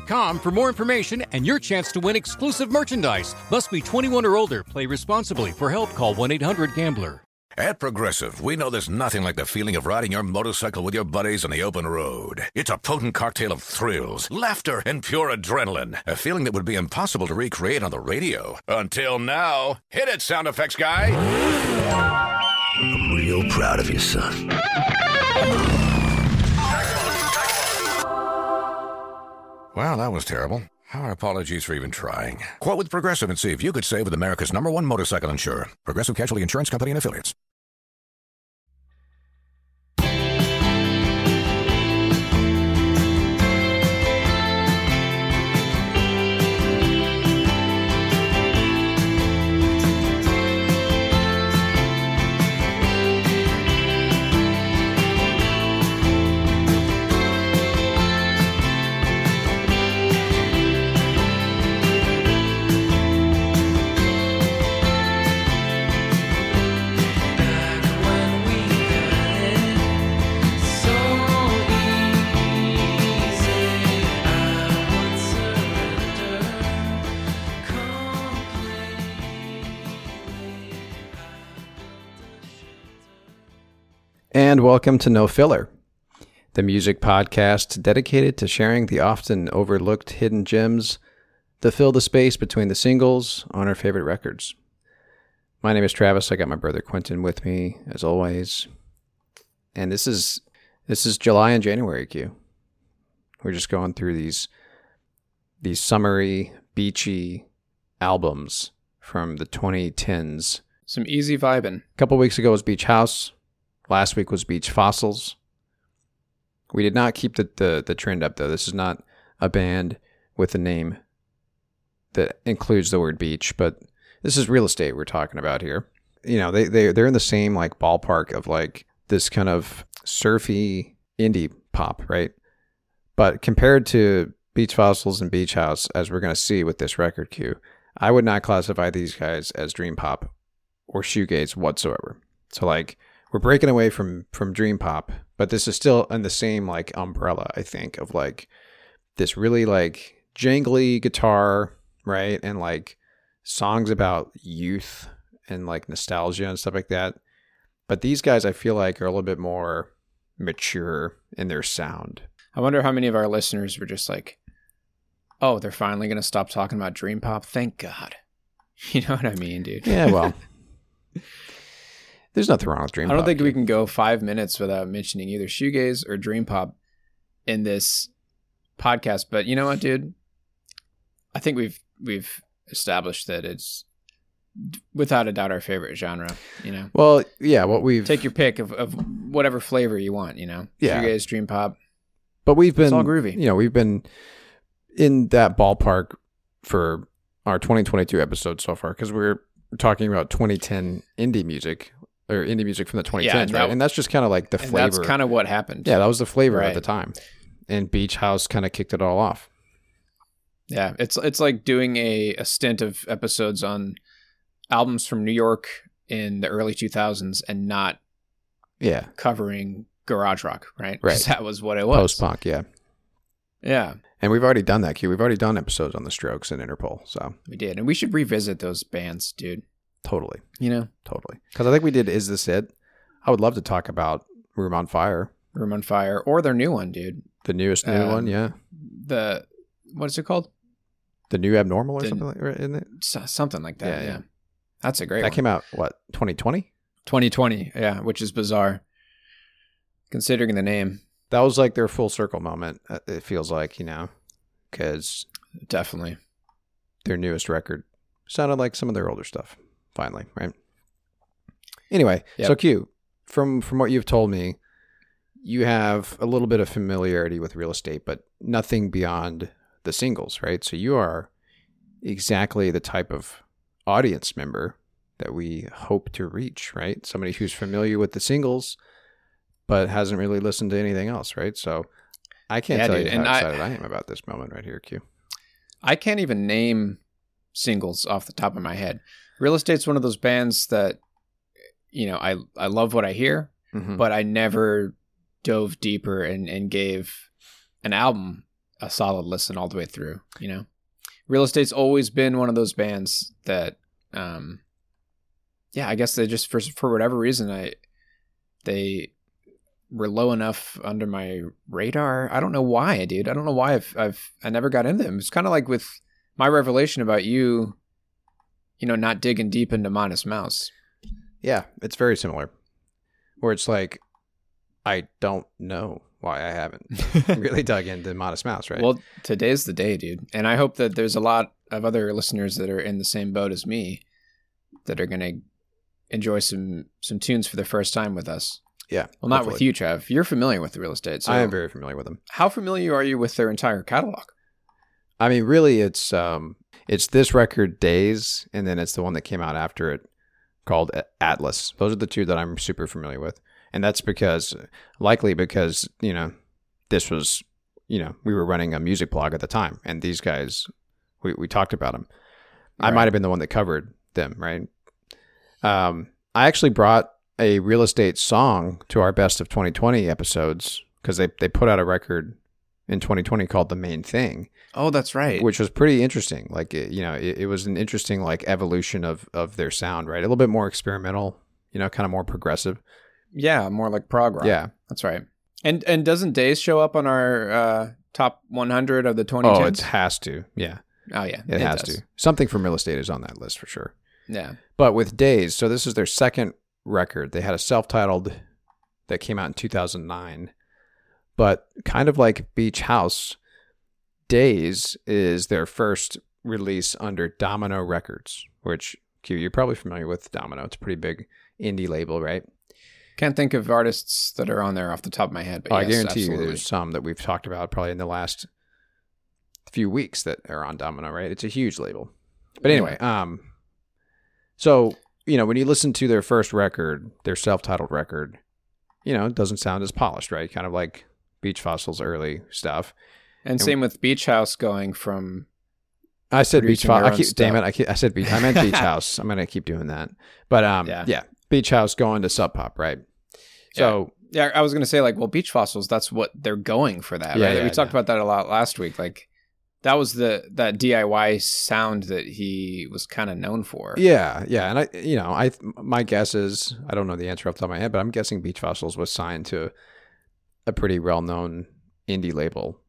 for more information and your chance to win exclusive merchandise. Must be 21 or older. Play responsibly. For help, call 1-800-GAMBLER. At Progressive, we know there's nothing like the feeling of riding your motorcycle with your buddies on the open road. It's a potent cocktail of thrills, laughter, and pure adrenaline. A feeling that would be impossible to recreate on the radio. Until now. Hit it, sound effects guy. I'm real proud of you, son. Well, that was terrible. Our apologies for even trying. Quote with Progressive and see if you could save with America's number one motorcycle insurer, Progressive Casualty Insurance Company and Affiliates. And welcome to No Filler, the music podcast dedicated to sharing the often overlooked hidden gems that fill the space between the singles on our favorite records. My name is Travis. I got my brother Quentin with me as always. And this is this is July and January Q. We're just going through these these summery, beachy albums from the 2010s. Some easy vibing. A couple weeks ago was Beach House. Last week was Beach Fossils. We did not keep the, the, the trend up though. This is not a band with a name that includes the word beach, but this is real estate we're talking about here. You know, they, they they're in the same like ballpark of like this kind of surfy indie pop, right? But compared to Beach Fossils and Beach House, as we're gonna see with this record queue, I would not classify these guys as dream pop or shoegaze whatsoever. So like we're breaking away from from dream pop but this is still in the same like umbrella i think of like this really like jangly guitar right and like songs about youth and like nostalgia and stuff like that but these guys i feel like are a little bit more mature in their sound I wonder how many of our listeners were just like, "Oh, they're finally going to stop talking about dream pop. Thank God." You know what I mean, dude? yeah well there's nothing wrong with dream I don't pop. think we can go five minutes without mentioning either shoegaze or dream pop in this podcast. But you know what, dude? I think we've we've established that it's without a doubt our favorite genre. You know, well yeah what we've take your pick of, of whatever flavor you want. You know, Yeah. shoegaze, dream pop. But we've been It's all groovy. You know, we've been in that ballpark for our 2022 episode so far because we're talking about 2010 indie music or indie music from the 2010s, Yeah, and right? that- and that's just kind of like the And flavor. that's kind of what happened. yeah, that was the flavor at the time. And Beach House kind of kicked it all off. Yeah, it's it's like doing a, a stint of episodes on albums from New York in the early 2000s and not Yeah. covering garage rock, right? Right. That was what it was. Post punk, yeah. Yeah, And we've already done that, Q. We've already done episodes on the Strokes and Interpol. So we did, and we should revisit those bands, dude. Totally, You know, totally. Because I think we did Is This It? I would love to talk about Room on Fire, Room on Fire or their new one, dude. the newest new Um, one, yeah. The what is it called? The new Abnormal or the- something like right, isn't it? Something like that. Yeah, Yeah, yeah. that's a great. That one. came out, what, 2020? 2020. Yeah, which is bizarre, considering the name. That was like their full circle moment, uh, it feels like, you know, because Definitely. their newest record sounded like some of their older stuff, finally, right? Anyway, Yep. so Q, from from what you've told me, you have a little bit of familiarity with real estate, but nothing beyond the singles, right? So you are exactly the type of audience member that we hope to reach, right? Somebody who's familiar with the singles, but hasn't really listened to anything else, right? So I can't Yeah, tell dude, you how and I- excited I am about this moment right here, Q. I can't even name singles off the top of my head. Real Estate's one of those bands that you know, I I love what I hear, Mhm. but I never dove deeper and and gave an album a solid listen all the way through, you know. Real Estate's always been one of those bands that um yeah, I guess they just for for whatever reason I they were low enough under my radar. I don't know why, dude. I don't know why I've I've I never got into them. It's kind of like with my revelation about you, you know, not digging deep into Modest Mouse. Yeah, it's very similar. Where it's like, I don't know why I haven't really dug into Modest Mouse, right? Well, today's the day, dude. And I hope that there's a lot of other listeners that are in the same boat as me that are going to enjoy some some tunes for the first time with us. yeah. Well, not with you, Trev. You're familiar with the real estate. So I am very familiar with them. how familiar are you with their entire catalog? I mean, really, it's um, it's this record, Days, and then it's the one that came out after it, called Atlas. Those are the two that I'm super familiar with, and that's because, likely because you know, this was, you know, we were running a music blog at the time, and these guys, we we talked about them. I might have been the one that covered them, right? Um, I actually brought a real estate song to our best of 2020 episodes because they they put out a record in 2020 called "The Main Thing." Oh, that's right. which was pretty interesting. Like it, you know, it, it was an interesting like evolution of of their sound, right? A little bit more experimental, you know, kind of more progressive. yeah, more like prog rock. Yeah. that's right. And and doesn't Days show up on our uh, top 100 of the 2010s? Oh, it has to. Yeah, oh yeah, it, has does. to. Something from real estate is on that list for sure. Yeah, But with Days, so this is their second record. They had a self-titled that came out in 2009. But kind of like Beach House, Days is their first release under Domino Records, which Q, you're probably familiar with Domino. It's a pretty big indie label, right? can't think of artists that are on there off the top of my head. But Oh, I guarantee absolutely. you there's some that we've talked about probably in the last few weeks that are on Domino, right? It's a huge label. But anyway, um so, you know, when you listen to their first record, their self-titled record, you know, it doesn't sound as polished, right? Kind of like Beach Fossil's early stuff. And same with Beach House going from I said Beach their I keep, damn it. I, keep, I said Beach. I meant Beach House. I'm gonna keep doing that. But um, Yeah. yeah, Beach House going to Sub Pop, right? So yeah, I was gonna say like, well, Beach Fossils, that's what they're going for that. Yeah, right? yeah, we talked about that a lot last week. Like that was the that DIY sound that he was kind of known for. Yeah, yeah, and I, you know, I, my guess is I don't know the answer off the top of my head, but I'm guessing Beach Fossils was signed to a pretty well-known indie label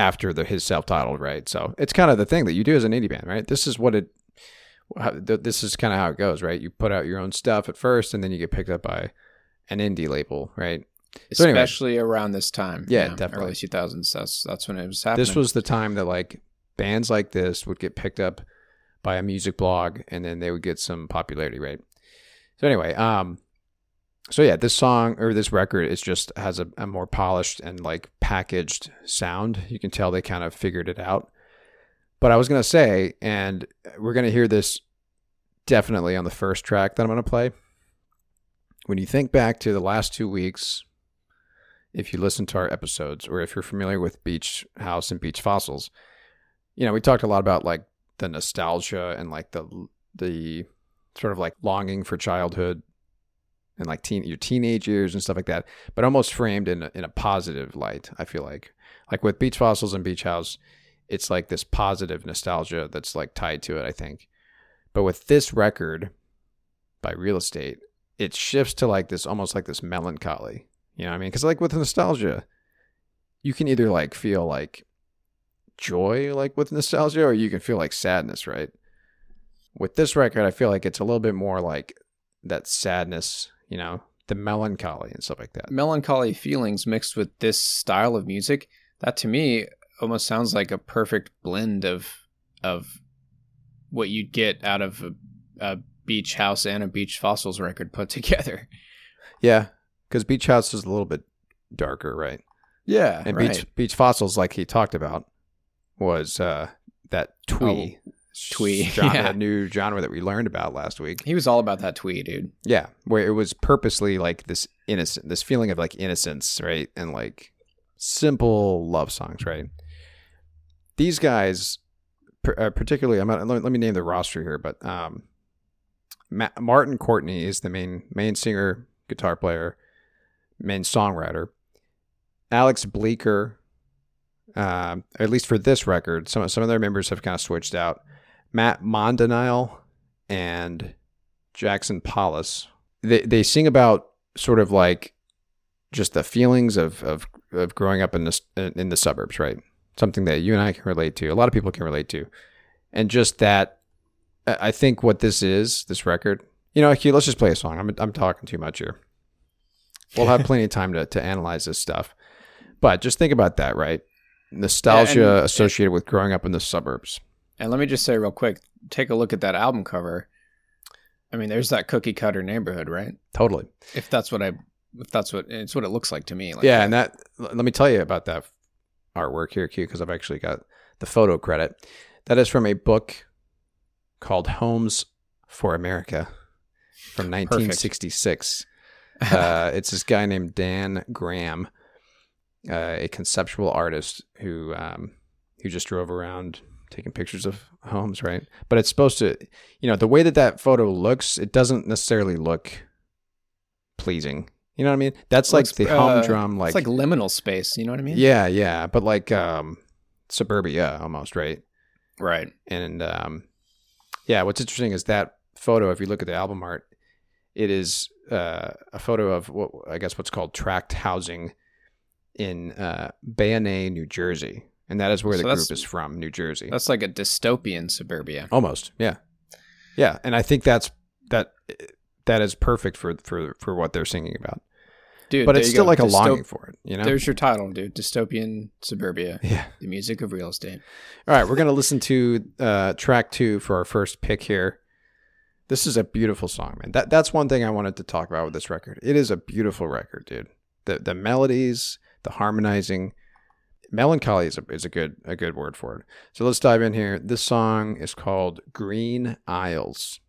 after the his self-titled, right? So it's kind of the thing that you do as an indie band, right? This is what it, how, th- this is kind of how it goes, right? You put out your own stuff at first, and then you get picked up by an indie label, right? So anyway. especially around this time. Yeah, definitely. early two thousands. That's that's when it was happening. This was the time that like bands like this would get picked up by a music blog and then they would get some popularity, right? So anyway, um so yeah, this song or this record is just has a, a more polished and like packaged sound. You can tell they kind of figured it out. But I was gonna say, and we're gonna hear this definitely on the first track that I'm gonna play. When you think back to the last two weeks, if you listen to our episodes or if you're familiar with Beach House and Beach Fossils, you know, we talked a lot about like the nostalgia and like the the sort of like longing for childhood and like teen your teenage years and stuff like that, but almost framed in a, in a positive light. I feel like like with Beach Fossils and Beach House, it's like this positive nostalgia that's like tied to it. I think, but with this record by Real Estate, it shifts to like this almost like this melancholy. You know what I mean? Because like with nostalgia, you can either like feel like joy like with nostalgia or you can feel like sadness, right? With this record, I feel like it's a little bit more like that sadness, you know, the melancholy and stuff like that. Melancholy feelings mixed with this style of music, that to me almost sounds like a perfect blend of of what you'd get out of a, a beach house and a beach fossils record put together. Yeah, because Beach House is a little bit darker, right? Yeah, And right. Beach Beach Fossils, like he talked about, was uh, that twee, twee, genre, yeah. new genre that we learned about last week. he was all about that twee, dude. Yeah, where it was purposely like this innocent, this feeling of like innocence, right, and like simple love songs, right. These guys, uh, particularly, I'm not, let, me, let me name the roster here, but um, Ma- Martin Courtney is the main main singer, guitar player, main songwriter. Alex Bleeker, um, at least for this record, some some of their members have kind of switched out. Matt Mondanile and Jackson Pollis. They they sing about sort of like just the feelings of of, of growing up in the in the suburbs, right? Something that you and I can relate to. A lot of people can relate to, and just that. I think what this is, this record. You know, let's just play a song. I'm I'm talking too much here. We'll have plenty of time to to analyze this stuff, but just think about that, right? Nostalgia Yeah, and- associated with growing up in the suburbs. And let me just say real quick, take a look at that album cover. I mean, there's that cookie cutter neighborhood, right? Totally. If that's what I, if that's what it's what it looks like to me. Like yeah, and that let me tell you about that artwork here, Q, because I've actually got the photo credit. That is from a book called Homes for America from 1966. uh, it's this guy named Dan Graham, uh, a conceptual artist who um, who just drove around taking pictures of homes, right? But it's supposed to, you know, the way that that photo looks, it doesn't necessarily look pleasing. You know what I mean? That's like Looks, the uh, humdrum, like, it's like liminal space. You know what I mean? yeah, yeah, but like um, suburbia almost, right? Right. And um, yeah, what's interesting is that photo. If you look at the album art, it is uh, a photo of what I guess what's called tract housing in uh, Bayonne, New Jersey, and that is where So the group is from, New Jersey. That's like a dystopian suburbia. Almost, yeah, yeah, and I think that's that that is perfect for for for what they're singing about. Dude, but it's still go. like a Dystop- longing for it, you know. There's your title, dude. Dystopian suburbia. yeah. The music of real estate. All right, we're gonna listen to uh, track two for our first pick here. This is a beautiful song, man. That that's one thing I wanted to talk about with this record. It is a beautiful record, dude. The the melodies, the harmonizing, melancholy is a, is a good a good word for it. So let's dive in here. This song is called Green Aisles.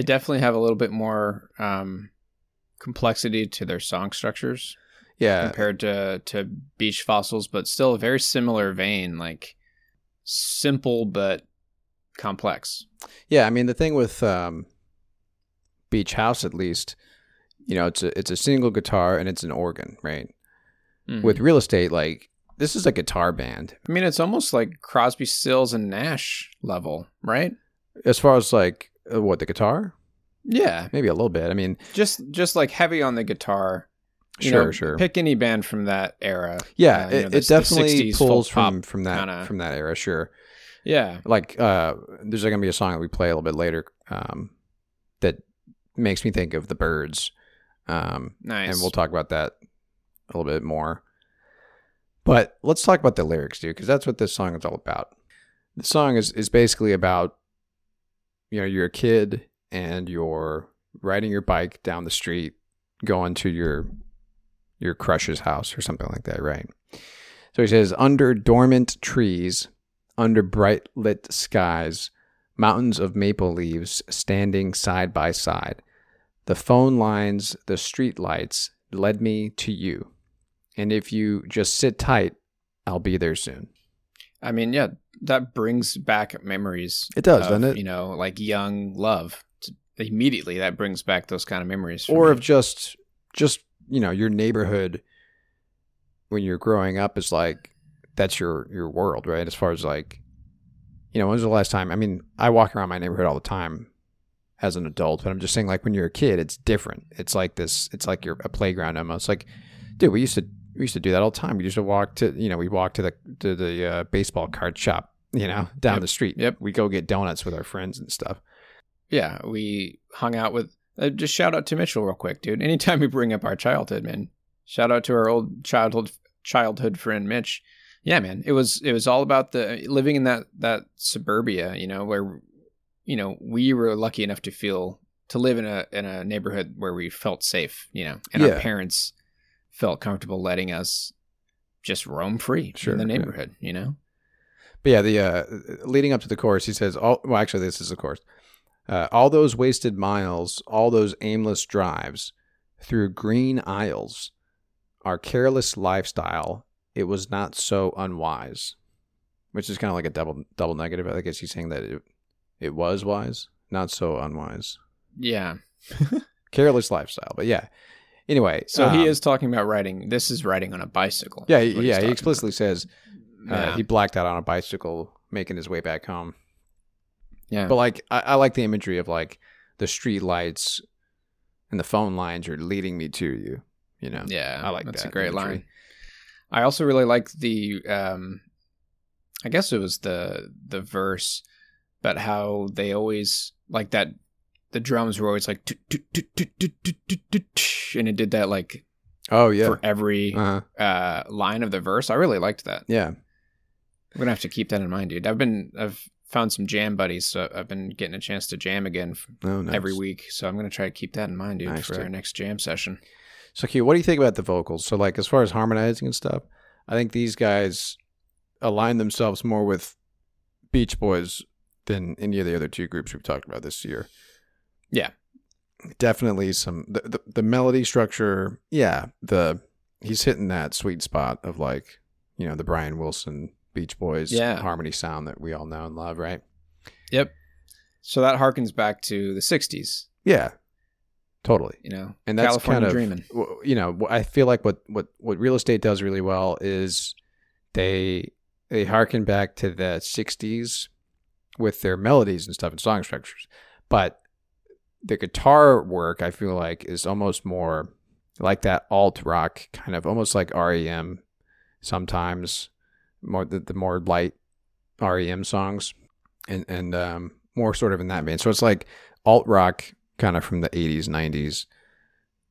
They definitely have a little bit more um, complexity to their song structures Yeah, compared to to Beach Fossils, but still a very similar vein, like simple but complex. Yeah, I mean the thing with um, Beach House, at least, you know, it's a it's a single guitar and it's an organ, right? Mhm. With real estate, like this is a guitar band. I mean, it's almost like Crosby, Stills, and Nash level, right? As far as like uh, what the guitar, Yeah, maybe a little bit. I mean, just just like heavy on the guitar. You sure, know, sure. Pick any band from that era. yeah, uh, you it, know, the- the definitely pulls from from that kinda- from that era. Sure, Yeah, like uh, there's gonna be a song that we play a little bit later um, that makes me think of the Byrds. Um, nice. and we'll talk about that a little bit more. But let's talk about the lyrics, dude, because that's what this song is all about. The song is is basically about you know you're a kid and you're riding your bike down the street, going to your your crush's house or something like that, right? So he says, under dormant trees, under bright lit skies, mountains of maple leaves standing side by side. The phone lines, the street lights led me to you. And if you just sit tight, I'll be there soon. I mean, yeah, that brings back memories. It does, of, doesn't it? You know, like young love. Immediately, that brings back those kind of memories. Or me. of just just, you know, your neighborhood when you're growing up is like that's your your world, right? As far as like you know, when was the last time? I mean, I walk around my neighborhood all the time as an adult, but I'm just saying like when you're a kid, it's different. It's like this it's like you're a playground almost. Like dude, we used to we used to do that all the time. We used to walk to you know, we walk to the to the uh, baseball card shop, you know, down Yep. the street. Yep. We go get donuts with our friends and stuff. yeah, we hung out with. Uh, just shout out to Mitchell real quick, dude. Anytime we bring up our childhood, man, shout out to our old childhood childhood friend Mitch. Yeah, man, it was it was all about the living in that that suburbia, you know, where you know we were lucky enough to feel to live in a in a neighborhood where we felt safe, you know, and Yeah. our parents felt comfortable letting us just roam free Sure, in the yeah. neighborhood, you know. But yeah, the uh, leading up to the chorus, he says, "All well, actually, this is the chorus. Uh, all those wasted miles, all those aimless drives through green aisles, our careless lifestyle. It was not so unwise." Which is kind of like a double double negative. I guess he's saying that it it was wise, not so unwise. Yeah. Careless lifestyle, but yeah. Anyway, So he um, is talking about riding. This is riding on a bicycle. Yeah, is he- what he's yeah. He explicitly says uh, Yeah. he blacked out on a bicycle, making his way back home. Yeah. But like, I, I like the imagery of like the street lights and the phone lines are leading me to you. You know, yeah, I like that's that a great imagery. line. I also really like the um I guess it was the the verse, but how they always like that the drums were always like and it did that like oh yeah for every uh-huh. uh, line of the verse. I really liked that. Yeah, I'm gonna have to keep that in mind, dude. I've been I've found some jam buddies, so I've been getting a chance to jam again oh, nice. every week. So I'm gonna try to keep that in mind, dude, nice for our next jam session. So Q, what do you think about the vocals? So like as far as harmonizing and stuff, I think these guys align themselves more with Beach Boys than any of the other two groups we've talked about this year. Yeah. definitely some the, the the melody structure. Yeah, the he's hitting that sweet spot of like you know the Brian Wilson Beach Boys Yeah. harmony sound that we all know and love, right? Yep. So that harkens back to the '60s. Yeah, totally. You know, and that's California kind of dreaming. you know I feel like what what what real estate does really well is they they harken back to the '60s with their melodies and stuff and song structures, but the guitar work I feel like is almost more like that alt rock kind of almost like REM sometimes more the, the more light REM songs and and um more sort of in that vein. So it's like alt rock kind of from the 80s 90s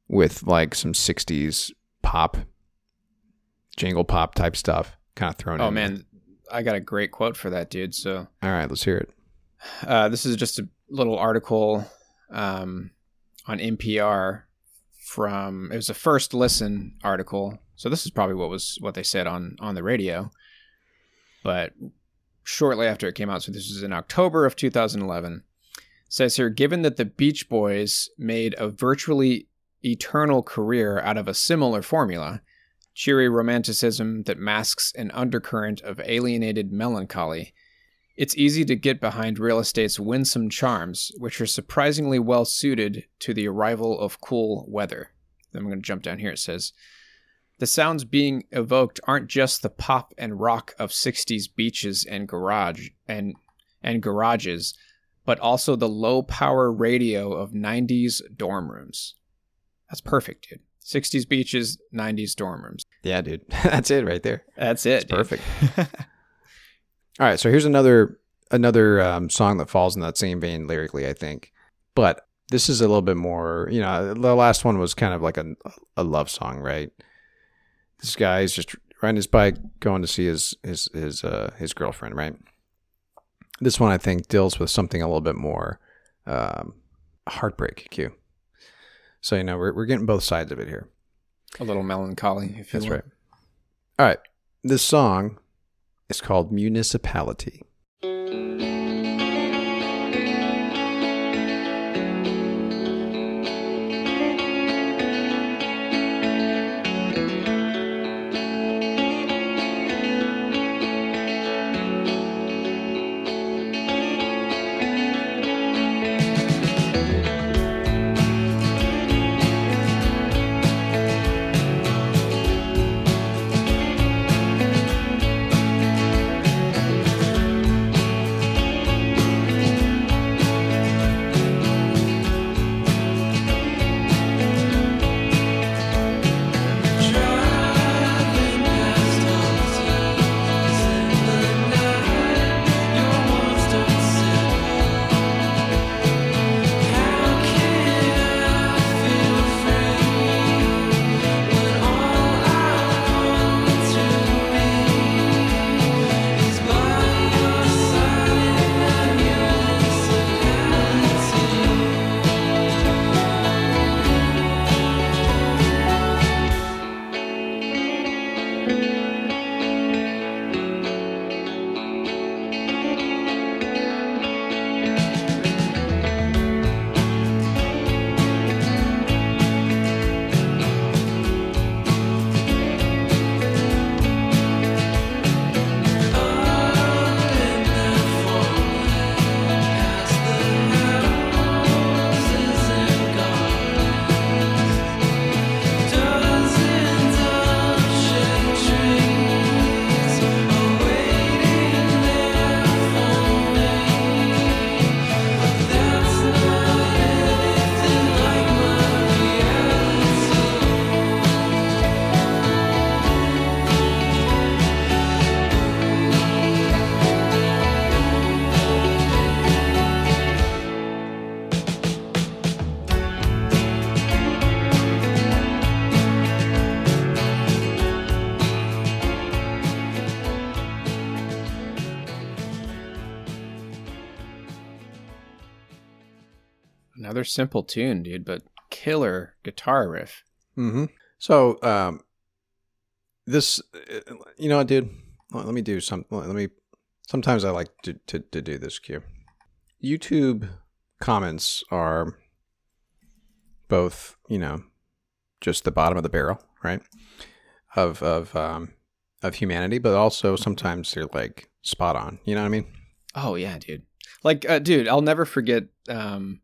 with like some 60s pop jingle pop type stuff kind of thrown in. Oh there. man, I got a great quote for that, dude. So All right, let's hear it. uh, this is just a little article um, on NPR from it was a first listen article. So this is probably what was what they said on on the radio. But shortly after it came out, so this was in October of 2011. says here, given that the Beach Boys made a virtually eternal career out of a similar formula, cheery romanticism that masks an undercurrent of alienated melancholy, it's easy to get behind real estate's winsome charms, which are surprisingly well suited to the arrival of cool weather. Then I'm going to jump down here. It says, the sounds being evoked aren't just the pop and rock of 60s beaches and garage and and garages, but also the low power radio of 90s dorm rooms. That's perfect, dude. 60s beaches, 90s dorm rooms. Yeah, dude. That's it right there. That's it. perfect. All right, so here's another another um, song that falls in that same vein lyrically, I think. But this is a little bit more, you know, the last one was kind of like a a love song, right? This guy is just riding his bike, going to see his his his uh, his girlfriend, right? This one I think deals with something a little bit more um, heartbreak. Q. So you know we're we're getting both sides of it here. A little melancholy, if you That's will. right. All right, this song is called Municipality. Another simple tune, dude, but killer guitar riff. Mm-hmm. So, um, this, uh, you know, what, dude. Let let me do some. Let me. Sometimes I like to to, to do this. cue. YouTube comments are both, you know, just the bottom of the barrel, right? Of of um of humanity, but also sometimes they're like spot on. You know what I mean? Oh yeah, dude. Like, uh, dude, I'll never forget um,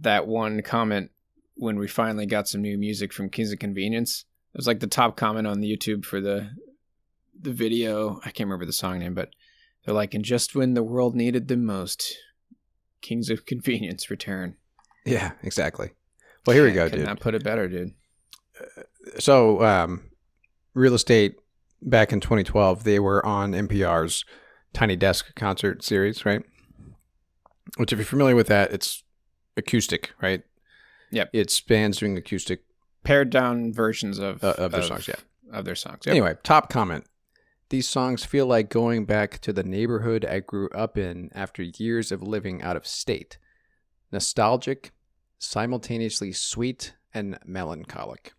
that one comment when we finally got some new music from Kings of Convenience. It was like the top comment on the YouTube for the the video. I can't remember the song name, but they're like, "And just when the world needed them most, Kings of Convenience return." Yeah, exactly. Well, here we go, Could dude. not put it better, dude. so um, real estate back in 2012 they were on npr's tiny desk concert series right which if you're familiar with that it's acoustic right Yep. it's bands doing acoustic Pared down versions of Uh, of their songs, yeah. of their songs. Yep. anyway top comment these songs feel like going back to the neighborhood i grew up in after years of living out of state nostalgic simultaneously sweet and melancholic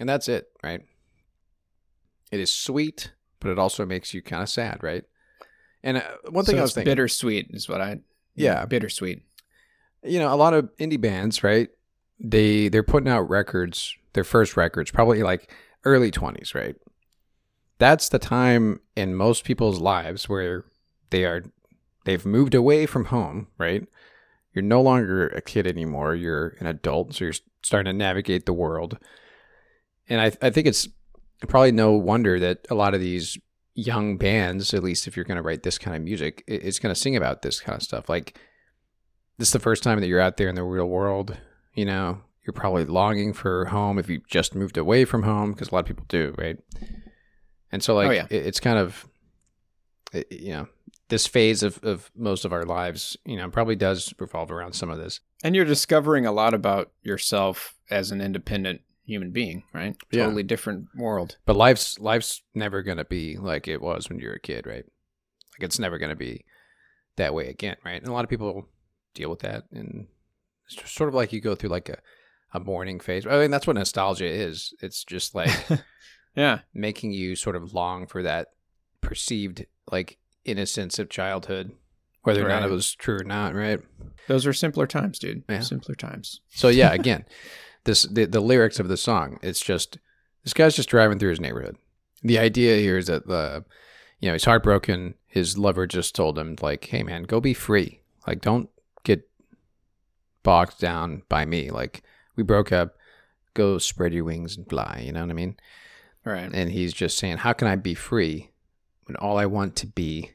and that's it right it is sweet but it also makes you kind of sad right and uh, one thing So i was thinking bittersweet is what I Yeah. bittersweet. You know, a lot of indie bands, right? They they're putting out records, their first records, probably like early 20s, right? That's the time in most people's lives where they are they've moved away from home, right? You're no longer a kid anymore. You're an adult, so you're starting to navigate the world. And I I think it's probably no wonder that a lot of these young bands, at least if you're going to write this kind of music, it's going to sing about this kind of stuff. Like this is the first time that you're out there in the real world. You know, you're probably longing for home if you just moved away from home, because a lot of people do, right? And so, like, Oh, yeah. it, it's kind of, it, you know, this phase of, of most of our lives, you know, probably does revolve around some of this. And you're discovering a lot about yourself as an independent human being, right? Yeah. Totally different world. But life's life's never gonna be like it was when you were a kid, right? Like it's never gonna be that way again, right? And a lot of people deal with that, and it's just sort of like you go through like a a mourning phase. I mean, that's what nostalgia is. It's just like Yeah. making you sort of long for that perceived like innocence of childhood, whether or not it was true or not, right? Those are simpler times, dude. Yeah. Simpler times. So yeah, again, this the, the lyrics of the song, it's just this guy's just driving through his neighborhood. The idea here is that the you know, he's heartbroken. His lover just told him like, "Hey man, go be free. Like don't bogged down by me. Like we broke up. Go spread your wings and fly." You know what I mean? Right. And he's just saying, "How can I be free when all I want to be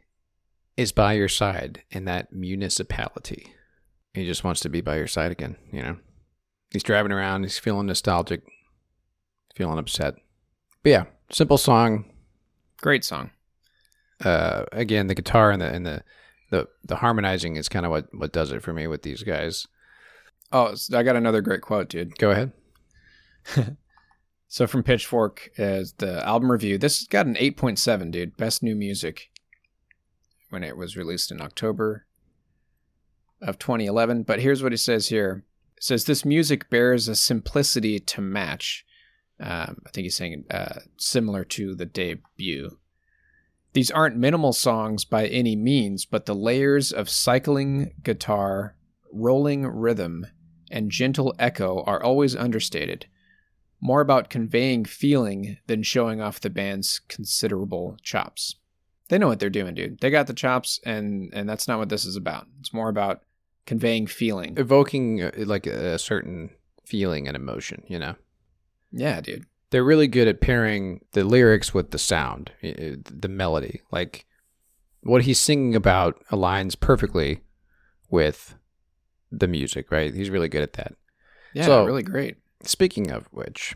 is by your side in that municipality?" He just wants to be by your side again, you know. He's driving around, he's feeling nostalgic, feeling upset. But yeah, simple song. Great song. Uh again, the guitar and the and the the, the harmonizing is kind of what what does it for me with these guys. Oh, I got another great quote, dude. Go ahead. So from Pitchfork as the album review, this got an 8.7, dude. Best new music when it was released in October of 2011. But here's what it says here. It says this music bears a simplicity to match. Um, I think he's saying uh, similar to the debut. These aren't minimal songs by any means, but the layers of cycling guitar, rolling rhythm, and gentle echo are always understated more about conveying feeling than showing off the band's considerable chops. They know what they're doing, dude. They got the chops, and and that's not what this is about. It's more about conveying feeling. Evoking uh, like a certain feeling and emotion, you know. Yeah, dude. They're really good at pairing the lyrics with the sound, the melody. Like what he's singing about aligns perfectly with the music, right? He's really good at that. Yeah, So- really great. Speaking of which,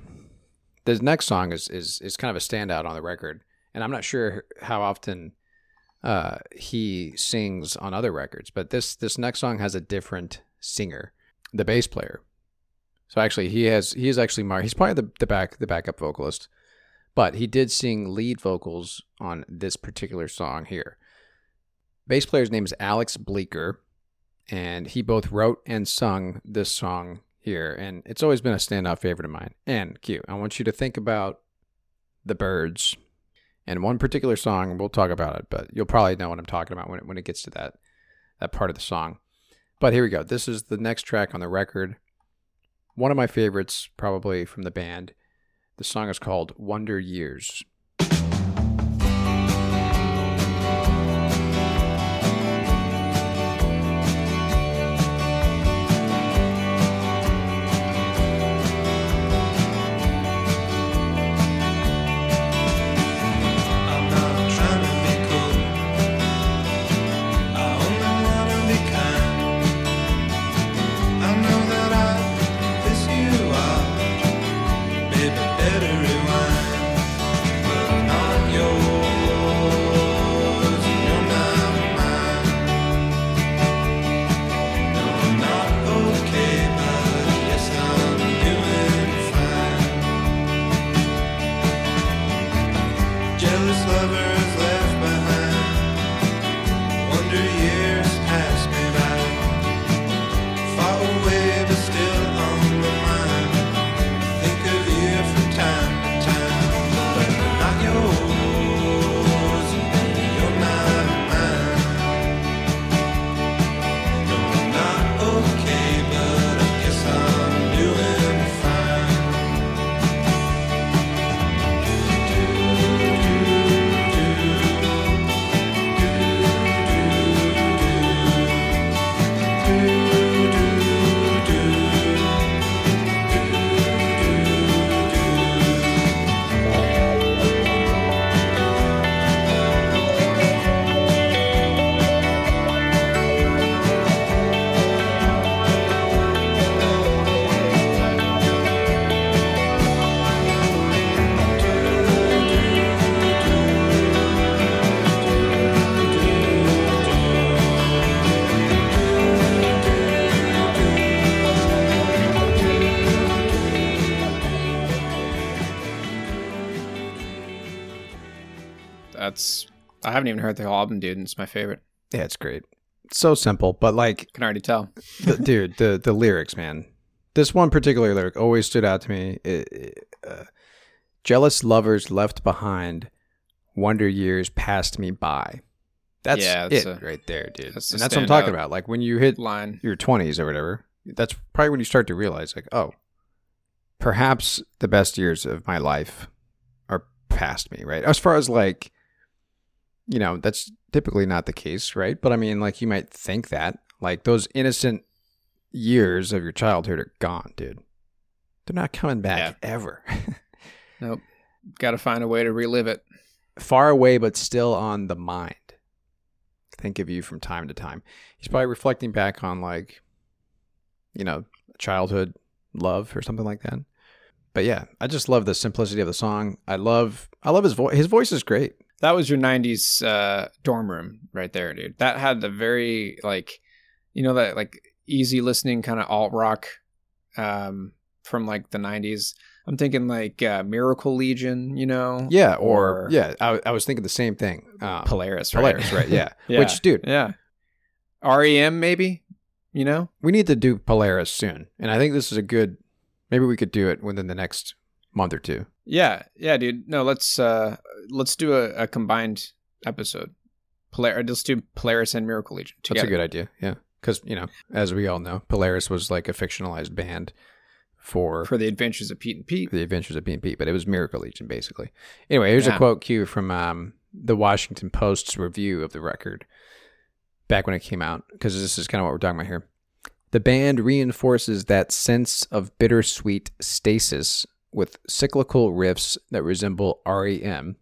the next song is is is kind of a standout on the record, and I'm not sure how often uh, he sings on other records, but this this next song has a different singer, the bass player. So actually, he has he is actually Mar. He's probably the the back the backup vocalist, but he did sing lead vocals on this particular song here. Bass player's name is Alex Bleeker, and he both wrote and sung this song here, and it's always been a standout favorite of mine. And Q, I want you to think about the Byrds and one particular song. We'll talk about it, but you'll probably know what I'm talking about when it, when it gets to that that part of the song. But here we go. This is the next track on the record. One of my favorites, probably from the band. The song is called Wonder Years. Haven't even heard the whole album, dude. And it's my favorite. Yeah, it's great. So simple, but like, Can already tell. the, dude, the the lyrics, man. This one particular lyric always stood out to me. It- it, uh, Jealous lovers left behind, wonder years passed me by. That's Yeah, it a- right there, dude. that's and that's what I'm talking about. Like when you hit Line. your 20s or whatever, that's probably when you start to realize, like, oh, perhaps the best years of my life are past me, right? As far as like, you know, that's typically not the case, right? But I mean, like, you might think that, like, those innocent years of your childhood are gone, dude. They're not coming back ever. Nope. Got to find a way to relive it. Far away, but still on the mind. Think of you from time to time. He's probably reflecting back on, like, you know, childhood love or something like that. But yeah, I just love the simplicity of the song. I love, I love his voice. His voice is great. That was your '90s uh, dorm room right there, dude. That had the very like, you know, that like easy listening kind of alt rock um, from like the '90s. I'm thinking like uh, Miracle Legion, you know? Yeah, or, Or- yeah, I, I was thinking the same thing. Um, Polaris, right? Polaris, right? Yeah. Yeah. Which, dude, Yeah. REM maybe, you know? we need to do Polaris soon, and I think this is a good. Maybe we could do it within the next month or two. Yeah, yeah, dude. No, let's uh let's do a, a combined episode. Polar- let's do Polaris and Miracle Legion That's a good idea. Yeah, because you know, as we all know, Polaris was like a fictionalized band for, for the adventures of Pete and Pete. the Adventures of Pete and Pete, but it was Miracle Legion basically. Anyway, here's Yeah. a quote cue from um, the Washington Post's review of the record back when it came out, because this is kind of what we're talking about here. The band reinforces that sense of bittersweet stasis with cyclical riffs that resemble REM,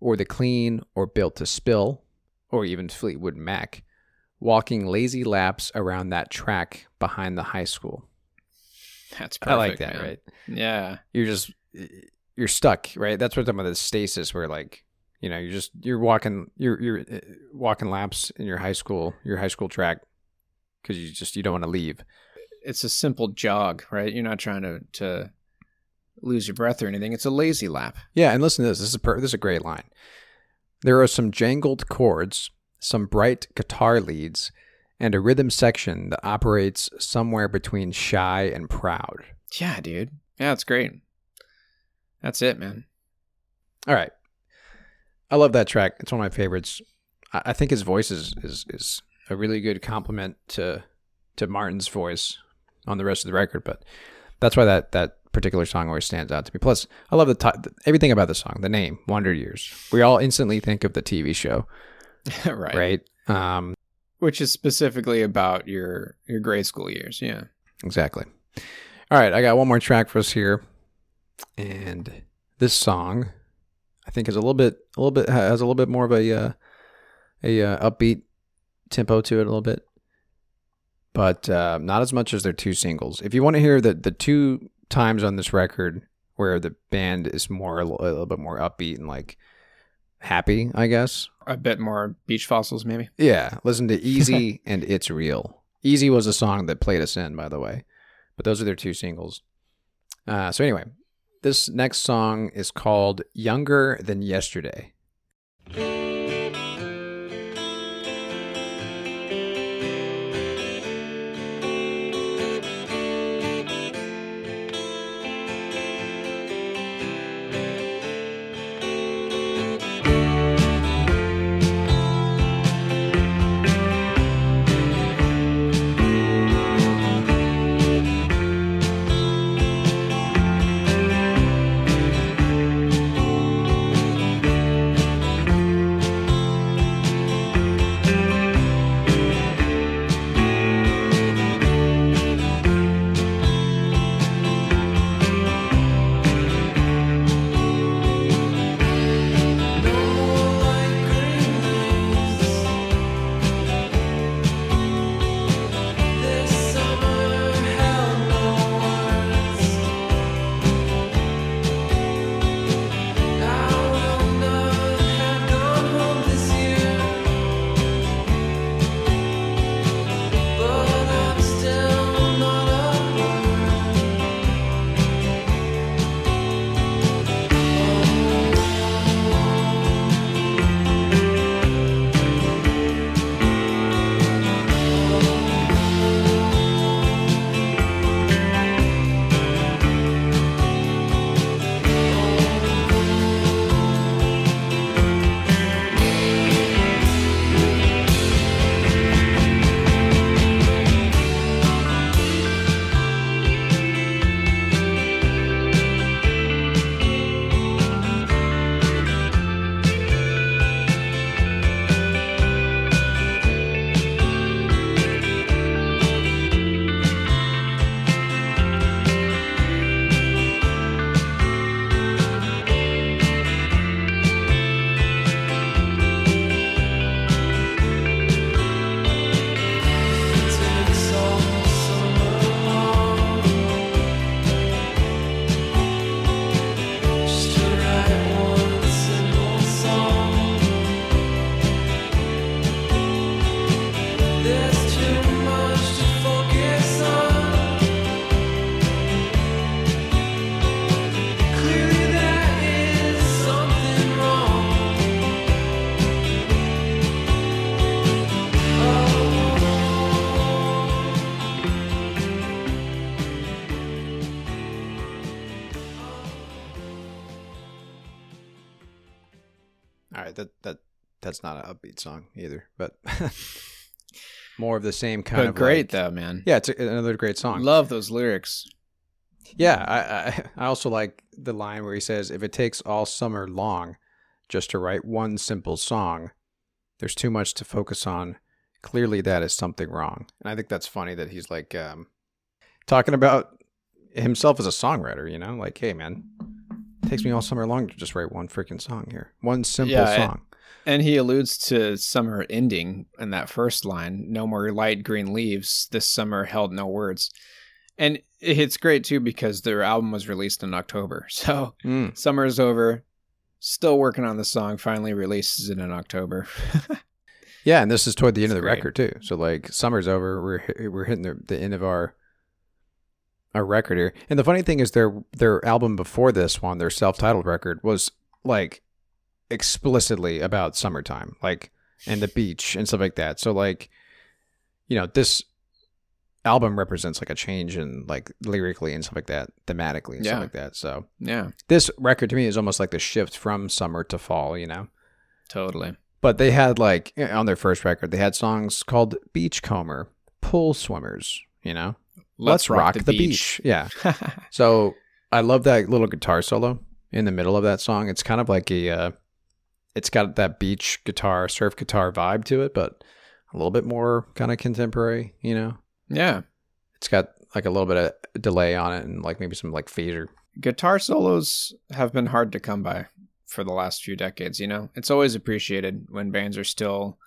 or the clean or built to spill, or even Fleetwood Mac, walking lazy laps around that track behind the high school. That's perfect. I like that, man. right? Yeah. you're just you're stuck, right? That's what I'm talking about. The stasis, where like you know you're just you're walking you're you're uh, walking laps in your high school your high school track because you just you don't want to leave. It's a simple jog, right? You're not trying to to lose your breath or anything. It's a lazy lap. Yeah, and listen to this. This is a per- this is a great line. There are some jangled chords, some bright guitar leads, and a rhythm section that operates somewhere between shy and proud. Yeah, dude. Yeah, it's great. That's it, man. All right. I love that track. It's one of my favorites. I, I think his voice is, is is a really good compliment to to Martin's voice on the rest of the record, but that's why that that particular song always stands out to me. Plus, I love the ti- everything about the song, the name, Wonder Years. We all instantly think of the TV show, right. right? Um, Which is specifically about your your grade school years. Yeah. exactly. All right, I got one more track for us here, and this song, I think, is a little bit, a little bit has a little bit more of a uh, a uh, upbeat tempo to it, a little bit, but uh, not as much as their two singles. If you want to hear the the two times on this record where the band is more a little, a little bit more upbeat and like happy, I guess. A bit more beach fossils, maybe. Yeah, listen to Easy and It's Real. Easy was a song that played us in, by the way, but those are their two singles. Uh, so anyway, this next song is called "Younger Than Yesterday." That's not an upbeat song either, but more of the same kind but of great like- though, man. Yeah, it's a, another great song. Love those lyrics. Yeah, I, I I also like the line where he says, "If it takes all summer long just to write one simple song, there's too much to focus on. Clearly, that is something wrong." And I think that's funny that he's like um, talking about himself as a songwriter. You know, like, hey man, it takes me all summer long to just write one freaking song here, one simple Yeah, song. And he alludes to summer ending in that first line no more light green leaves. This summer held no words. And it's great too because their album was released in October. So Mm. summer's over. Still working on the song. Finally releases it in October. Yeah, and this is toward the end It's of the great. record too. So like summer's over, we're we're hitting the, the end of our our record here. And the funny thing is their their album before this one, their self-titled record was like explicitly about summertime, like and the beach and stuff like that. So like you know, this album represents like a change in like lyrically and stuff like that, thematically and Yeah. stuff like that. So yeah, this record to me is almost like the shift from summer to fall, you know. totally. But they had like eh, on their first record, they had songs called Beachcomber, Pool Swimmers, you know? Let's rock the beach. Yeah. So I love that little guitar solo in the middle of that song. It's kind of like a uh it's got that beach guitar, surf guitar vibe to it, but a little bit more kind of contemporary, you know? yeah. It's got like a little bit of delay on it and like maybe some like phaser. Guitar solos have been hard to come by for the last few decades, you know? It's always appreciated when bands are still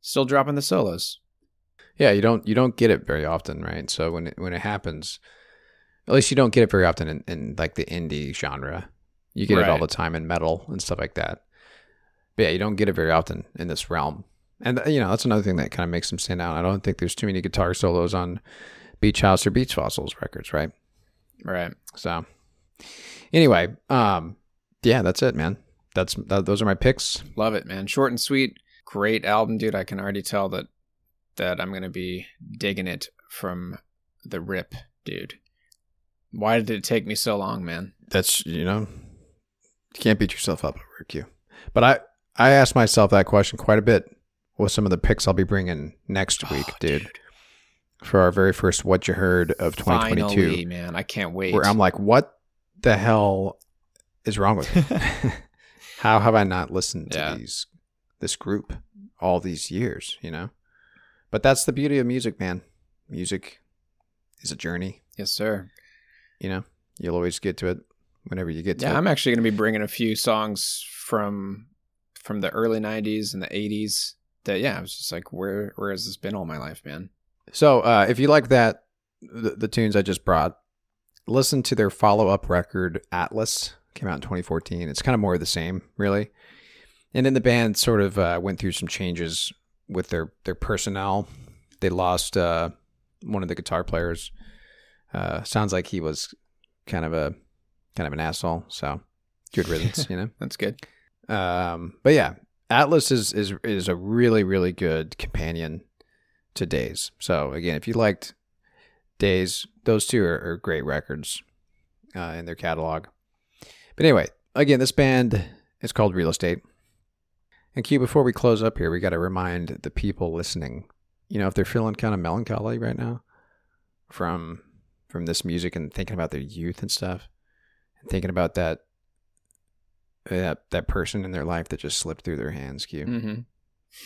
still dropping the solos. Yeah, you don't you don't get it very often, right? So when it, when it happens, at least you don't get it very often in, in like the indie genre. You get it all the time in metal and stuff like that. But yeah, you don't get it very often in this realm. And you know, that's another thing that kind of makes them stand out. I don't think there's too many guitar solos on Beach House or Beach Fossils records, right? Right. So anyway, um yeah, that's it, man. That's that, those are my picks. Love it, man. Short and sweet. Great album, dude. I can already tell that that I'm gonna be digging it from the rip, dude. Why did it take me so long, man? that's you know you can't beat yourself up over Q. But I I asked myself that question quite a bit with some of the picks I'll be bringing next oh, week, Oh, dude, for our very first what you heard of 2022. Finally, man. I can't wait. Where I'm like, what the hell is wrong with me? How have I not listened to Yeah. these this group all these years? You know, but that's the beauty of music, man. Music is a journey. yes, sir. You know, you'll always get to it whenever you get to Yeah, it. I'm actually gonna be bringing a few songs from from the early '90s and the '80s. That yeah, I was just like, where where has this been all my life, man? So, uh, if you like that, the, the tunes I just brought, listen to their follow up record, Atlas, came out in 2014. It's kind of more of the same, really. And then the band sort of uh, went through some changes with their, their personnel. They lost uh, one of the guitar players. Uh, sounds like he was kind of a kind of an asshole. So, good riddance, you know. That's good. Um, but yeah, Atlas is is is a really really good companion to Days. So again, if you liked Days, those two are, are great records uh, in their catalog. But anyway, again, this band is called Real Estate. And Q, before we close up here, we got to remind the people listening, you know, if they're feeling kind of melancholy right now from from this music and thinking about their youth and stuff, and thinking about that that that person in their life that just slipped through their hands, Q, hmm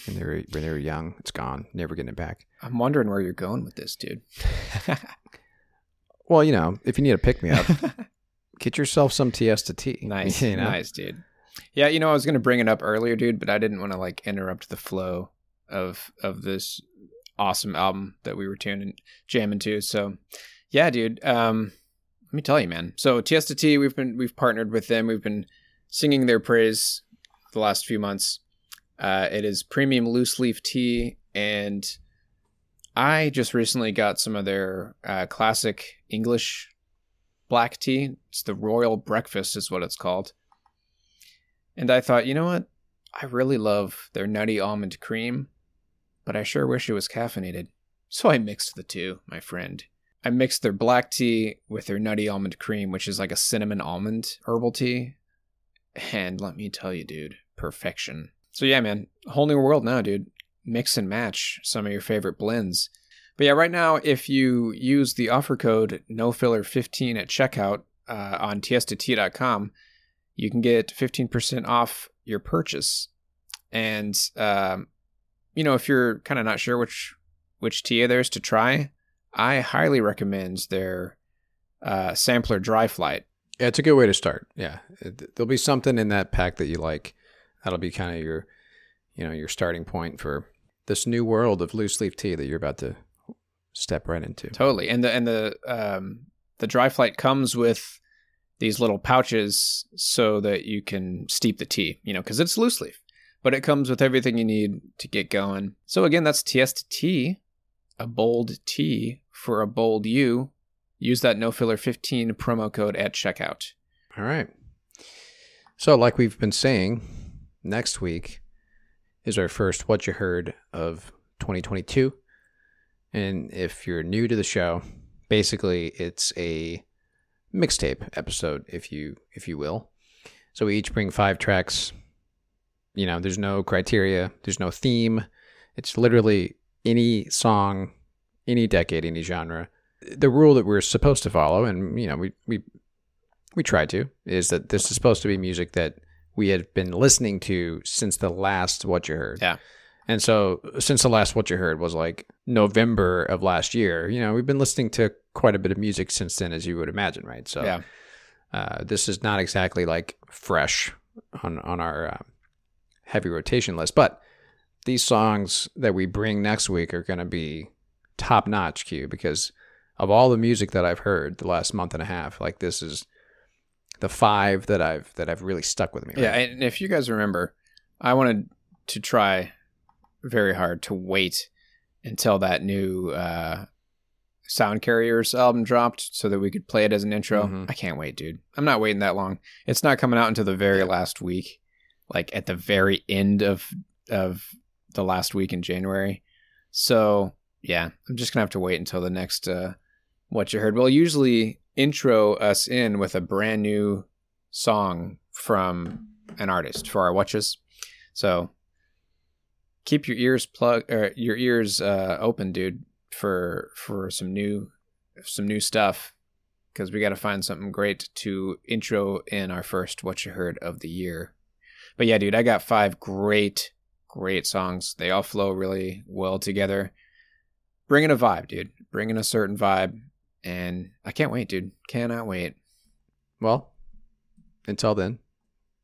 when they were when they were young, it's gone, never getting it back. I'm wondering where you're going with this, dude. Well, you know, if you need a pick me up, get yourself some Tiesta Tea. Nice, you know? nice, dude. Yeah, you know, I was gonna bring it up earlier, dude, but I didn't want to like interrupt the flow of of this awesome album that we were tuning jamming to. So, yeah, dude. Um, let me tell you, man. So Tiesta Tea, we've been we've partnered with them. We've been singing their praise the last few months. Uh, it is premium loose leaf tea, and I just recently got some of their uh, classic English black tea. It's the Royal Breakfast, is what it's called. And I thought, you know what? I really love their nutty almond cream, but I sure wish it was caffeinated. So I mixed the two, my friend. I mixed their black tea with their nutty almond cream, which is like a cinnamon almond herbal tea. And let me tell you, dude, perfection. So yeah, man, whole new world now, dude. Mix and match some of your favorite blends. But yeah, right now, if you use the offer code NoFiller15 at checkout uh, on tiestatea.com, you can get 15% off your purchase. And um, you know, if you're kind of not sure which which TA there's to try, I highly recommend their uh, sampler dry flight. Yeah, it's a good way to start. Yeah, It- there'll be something in that pack that you like. That'll be kind of your, you know, your starting point for this new world of loose leaf tea that you're about to step right into. Totally. And the and the um the dry flight comes with these little pouches so that you can steep the tea, you know, because it's loose leaf. But it comes with everything you need to get going. So again, that's Tiesta Tea, a bold T for a bold U. Use that no filler 15 promo code at checkout. All right. So, like we've been saying, next week is our first What You Heard of 2022. And if you're new to the show, basically it's a mixtape episode, if you if you will. So we each bring five tracks. You know, there's no criteria, there's no theme. It's literally any song, any decade, any genre. The rule that we're supposed to follow, and you know, we we we try to, is that this is supposed to be music that we had been listening to since the last What You Heard. Yeah. And so since the last What You Heard was like November of last year, you know, we've been listening to quite a bit of music since then, as you would imagine, right? So Yeah. uh, this is not exactly like fresh on, on our uh, heavy rotation list, but these songs that we bring next week are going to be top notch, Q, because of all the music that I've heard the last month and a half, like this is the five that I've that I've really stuck with me. Yeah, and if you guys remember, I wanted to try very hard to wait until that new uh, Soundcarriers album dropped so that we could play it as an intro. Mhm. I can't wait, dude. I'm not waiting that long. It's not coming out until the very last week, like at the very end of of the last week in January. So yeah, I'm just gonna have to wait until the next uh, what you heard. We'll usually intro us in with a brand new song from an artist for our watches. So keep your ears plug or your ears uh, open, dude, for for some new some new stuff because we got to find something great to intro in our first what you heard of the year. But yeah, dude, I got five great great songs. They all flow really well together. Bringing a vibe, dude. Bringing a certain vibe and I can't wait, dude. Cannot wait. Well, until then,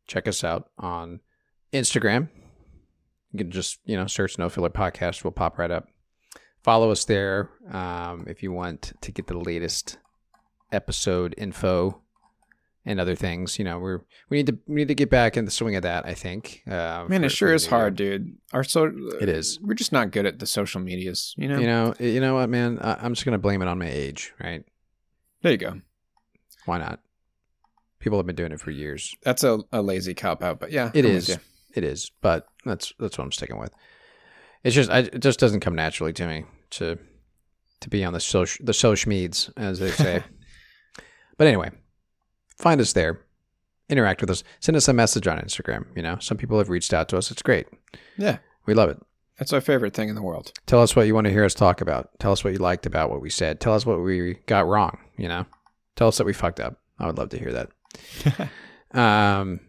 check us out on Instagram. You can just, you know, search No Filler Podcast. We'll pop right up. Follow us there um, if you want to get the latest episode info and other things. You know, we're we need to we need to get back in the swing of that. I think. Uh, Man, for- it sure is year. hard, dude. Our so It is. We're just not good at the social medias, you know. You know, you know what, man? I, I'm just gonna blame it on my age, right? There you go. Why not? People have been doing it for years. That's a, a lazy cop out, but yeah, it I'm is. It is, but that's that's what I'm sticking with. It's just I, it just doesn't come naturally to me to to be on the social the social meds as they say. but anyway, find us there, interact with us, send us a message on Instagram. You know, some people have reached out to us. It's great. Yeah, We love it. that's our favorite thing in the world. Tell us what you want to hear us talk about. Tell us what you liked about what we said. Tell us what we got wrong. You know, tell us that we fucked up. I would love to hear that. um,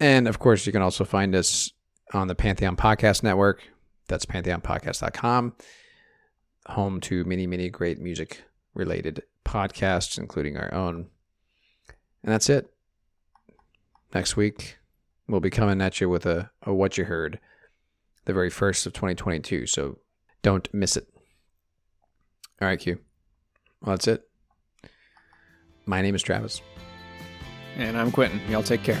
and of course, you can also find us on the Pantheon Podcast Network. That's pantheonpodcast.com, home to many, many great music related podcasts, including our own. And that's it. Next week, we'll be coming at you with a, a What You Heard, the very first of 2022. So don't miss it. All right, Q. Well, that's it. My name is Travis. And I'm Quentin. Y'all take care.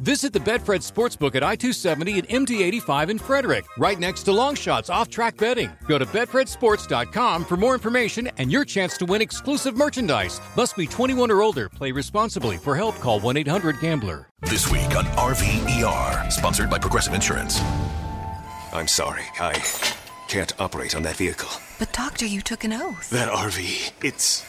Visit the Betfred Sportsbook at I 270 and MD 85 in Frederick, right next to Longshots off track betting. Go to BetfredSports.com for more information and your chance to win exclusive merchandise. Must be 21 or older. Play responsibly. For help, call 1 800 Gambler. This week on RVER, sponsored by Progressive Insurance. I'm sorry, I can't operate on that vehicle. But, Doctor, you took an oath. That RV, it's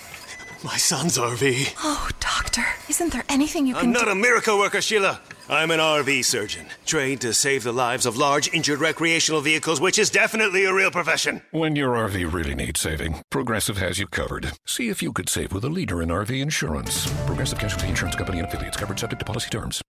my son's RV. Oh, Doctor, isn't there anything you can do? I'm not a miracle worker, Sheila. I'm an RV surgeon, trained to save the lives of large injured recreational vehicles, which is definitely a real profession. When your RV really needs saving, Progressive has you covered. See if you could save with a leader in RV insurance. Progressive Casualty Insurance Company and affiliates covered subject to policy terms.